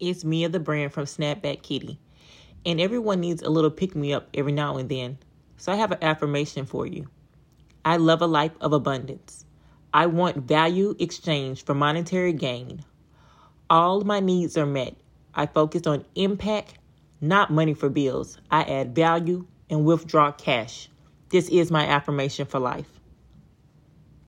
It's Mia the brand from Snapback Kitty. And everyone needs a little pick me up every now and then. So I have an affirmation for you. I love a life of abundance. I want value exchange for monetary gain. All my needs are met. I focus on impact, not money for bills. I add value and withdraw cash. This is my affirmation for life.